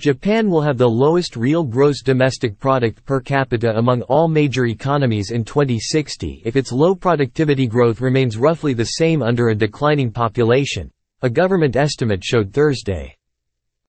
Japan will have the lowest real gross domestic product per capita among all major economies in 2060 if its low productivity growth remains roughly the same under a declining population, a government estimate showed Thursday.